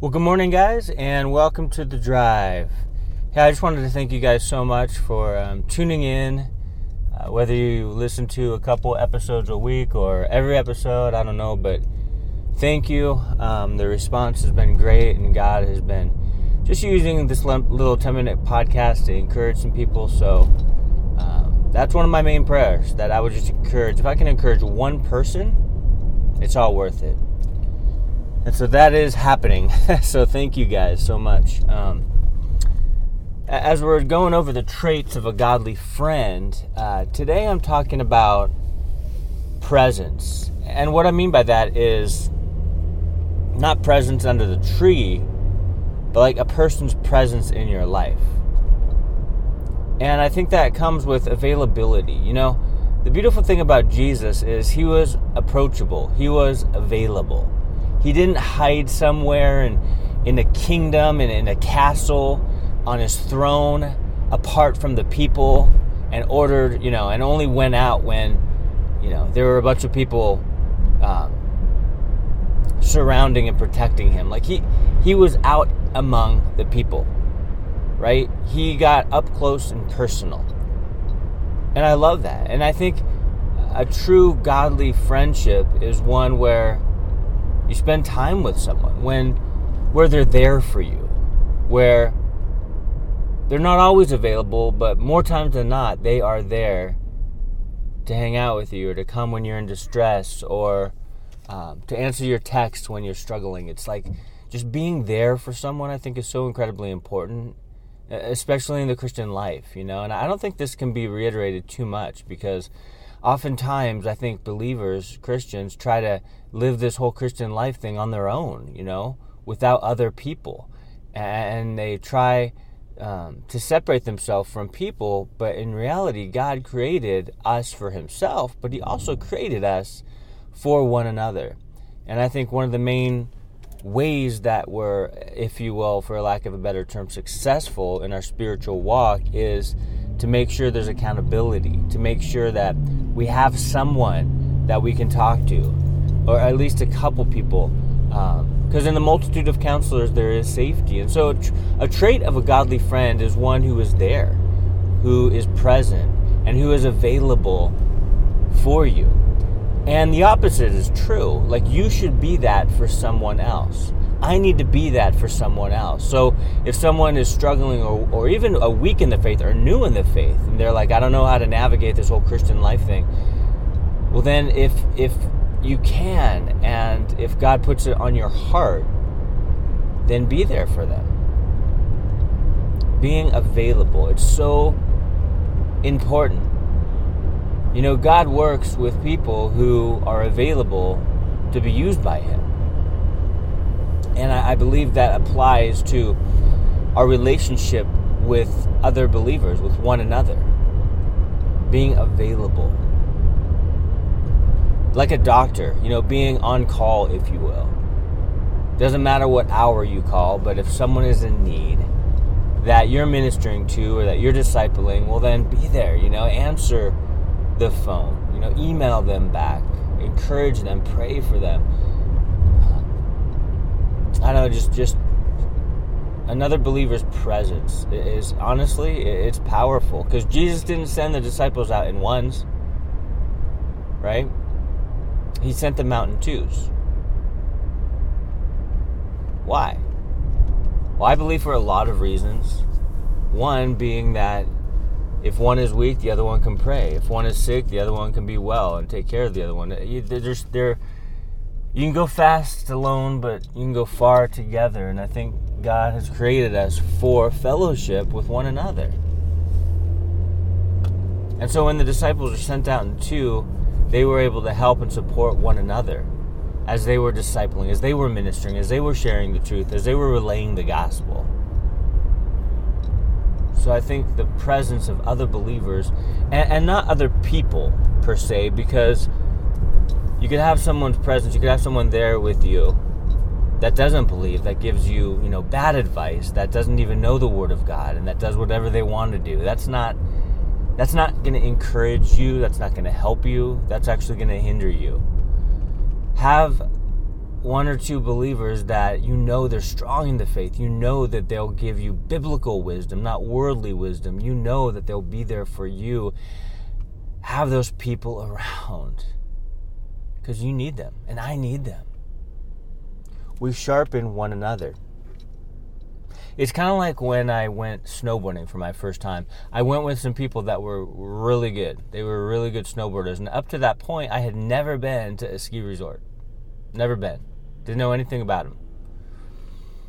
Well, good morning, guys, and welcome to the drive. Yeah, I just wanted to thank you guys so much for um, tuning in. Uh, whether you listen to a couple episodes a week or every episode, I don't know, but thank you. Um, the response has been great, and God has been just using this little 10 minute podcast to encourage some people. So um, that's one of my main prayers that I would just encourage. If I can encourage one person, it's all worth it. And so that is happening. so thank you guys so much. Um, as we're going over the traits of a godly friend, uh, today I'm talking about presence. And what I mean by that is not presence under the tree, but like a person's presence in your life. And I think that comes with availability. You know, the beautiful thing about Jesus is he was approachable, he was available. He didn't hide somewhere in, in a kingdom and in a castle on his throne apart from the people and ordered, you know, and only went out when, you know, there were a bunch of people um, surrounding and protecting him. Like he he was out among the people, right? He got up close and personal. And I love that. And I think a true godly friendship is one where you spend time with someone when where they're there for you, where they're not always available, but more times than not, they are there to hang out with you or to come when you're in distress or um, to answer your text when you're struggling. It's like just being there for someone, I think, is so incredibly important, especially in the Christian life, you know. And I don't think this can be reiterated too much because oftentimes I think believers, Christians, try to live this whole Christian life thing on their own, you know, without other people. And they try um, to separate themselves from people, but in reality, God created us for Himself, but He also created us for one another. And I think one of the main ways that we're, if you will, for lack of a better term, successful in our spiritual walk is to make sure there's accountability, to make sure that we have someone that we can talk to, or at least a couple people. Because um, in the multitude of counselors, there is safety. And so, a, tr- a trait of a godly friend is one who is there, who is present, and who is available for you. And the opposite is true. Like, you should be that for someone else. I need to be that for someone else. So if someone is struggling or, or even a weak in the faith or new in the faith, and they're like, I don't know how to navigate this whole Christian life thing, well then if if you can and if God puts it on your heart, then be there for them. Being available. It's so important. You know, God works with people who are available to be used by Him. And I, I believe that applies to our relationship with other believers, with one another. Being available. Like a doctor, you know, being on call, if you will. Doesn't matter what hour you call, but if someone is in need that you're ministering to or that you're discipling, well, then be there, you know, answer the phone, you know, email them back, encourage them, pray for them I don't know, just just another believer's presence is honestly it's powerful because Jesus didn't send the disciples out in ones, right? He sent them out in twos. Why? Well, I believe for a lot of reasons. One being that if one is weak, the other one can pray. If one is sick, the other one can be well and take care of the other one. There's there you can go fast alone, but you can go far together. And I think God has created us for fellowship with one another. And so when the disciples were sent out in two, they were able to help and support one another as they were discipling, as they were ministering, as they were sharing the truth, as they were relaying the gospel. So I think the presence of other believers, and, and not other people per se, because could have someone's presence, you could have someone there with you that doesn't believe, that gives you, you know, bad advice, that doesn't even know the word of God and that does whatever they want to do. That's not that's not going to encourage you, that's not going to help you, that's actually going to hinder you. Have one or two believers that you know they're strong in the faith. You know that they'll give you biblical wisdom, not worldly wisdom. You know that they'll be there for you. Have those people around because you need them and I need them. We sharpen one another. It's kind of like when I went snowboarding for my first time. I went with some people that were really good. They were really good snowboarders. And up to that point, I had never been to a ski resort. Never been. Didn't know anything about them.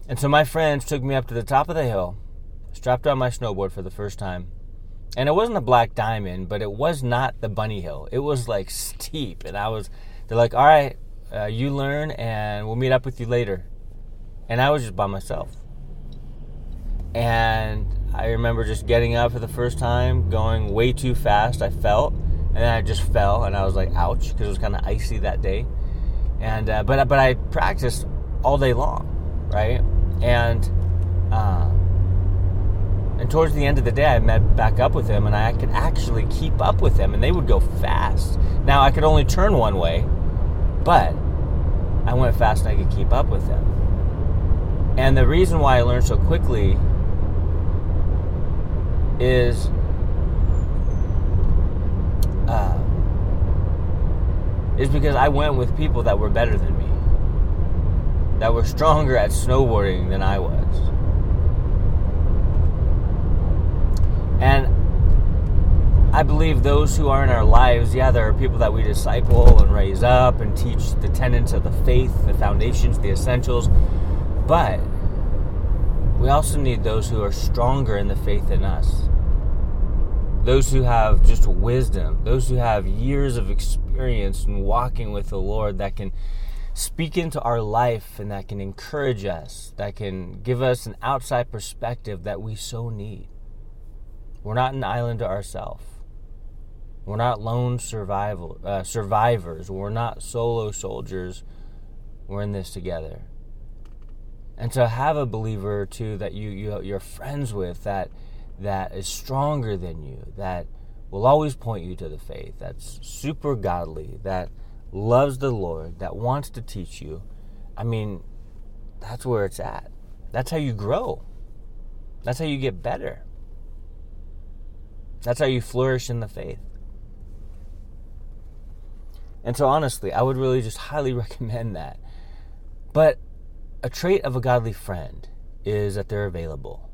And so my friends took me up to the top of the hill, strapped on my snowboard for the first time. And it wasn't a black diamond, but it was not the bunny hill. It was like steep. And I was, they're like, all right, uh, you learn and we'll meet up with you later. And I was just by myself. And I remember just getting up for the first time, going way too fast. I felt, and then I just fell, and I was like, ouch, because it was kind of icy that day and uh, but but I practiced all day long, right? And uh, and towards the end of the day, I met back up with him, and I could actually keep up with them, and they would go fast. Now I could only turn one way, but I went fast, and I could keep up with them. And the reason why I learned so quickly is. Uh, is because I went with people that were better than me, that were stronger at snowboarding than I was. And I believe those who are in our lives, yeah, there are people that we disciple and raise up and teach the tenets of the faith, the foundations, the essentials. But we also need those who are stronger in the faith than us. Those who have just wisdom, those who have years of experience in walking with the Lord that can speak into our life and that can encourage us, that can give us an outside perspective that we so need. We're not an island to ourselves. We're not lone survival uh, survivors. We're not solo soldiers. We're in this together. And to have a believer too that you, you you're friends with that that is stronger than you, that will always point you to the faith that's super godly, that loves the Lord, that wants to teach you. I mean, that's where it's at. That's how you grow. That's how you get better. That's how you flourish in the faith. And so, honestly, I would really just highly recommend that. But a trait of a godly friend is that they're available,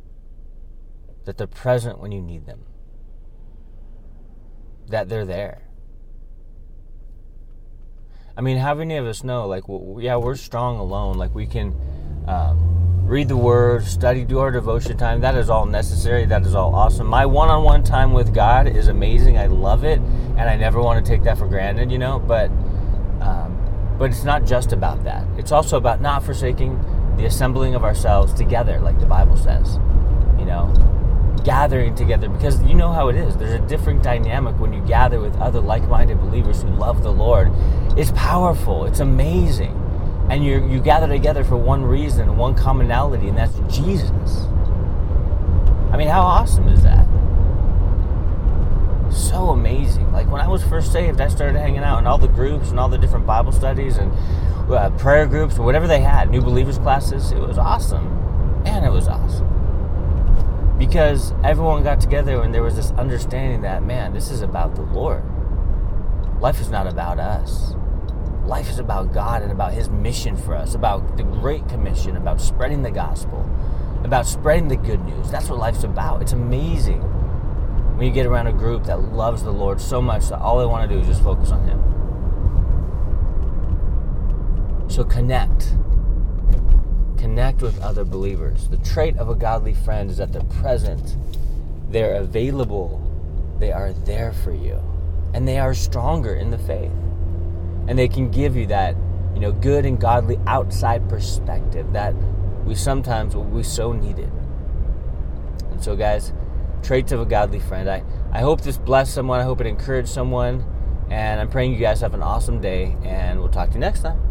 that they're present when you need them that they're there. I mean, how many of us know, like, well, yeah, we're strong alone. Like, we can um, read the Word, study, do our devotion time. That is all necessary. That is all awesome. My one on one time with God is amazing. I love it. And I never want to take that for granted, you know? But, um, but it's not just about that. It's also about not forsaking the assembling of ourselves together, like the Bible says, you know? gathering together because you know how it is. There's a different dynamic when you gather with other like minded believers who love the Lord. It's powerful, it's amazing. And you you gather together for one reason, one commonality, and that's Jesus. I mean, how awesome is that? So amazing. Like when I was first saved, I started hanging out in all the groups and all the different Bible studies and uh, prayer groups or whatever they had, new believers classes. It was awesome. Man, it was awesome because everyone got together and there was this understanding that man this is about the lord life is not about us life is about god and about his mission for us about the great commission about spreading the gospel about spreading the good news that's what life's about it's amazing when you get around a group that loves the lord so much that all they want to do is just focus on him so connect connect with other believers. The trait of a godly friend is that they're present, they're available, they are there for you, and they are stronger in the faith. And they can give you that, you know, good and godly outside perspective that we sometimes we so needed. And so guys, traits of a godly friend. I, I hope this blessed someone. I hope it encouraged someone. And I'm praying you guys have an awesome day, and we'll talk to you next time.